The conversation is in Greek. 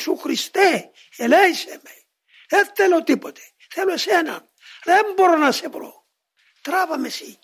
Ιησού Χριστέ, ελέησε με. Δεν θέλω τίποτε. Θέλω εσένα. Δεν μπορώ να σε βρω. Τράβα με εσύ.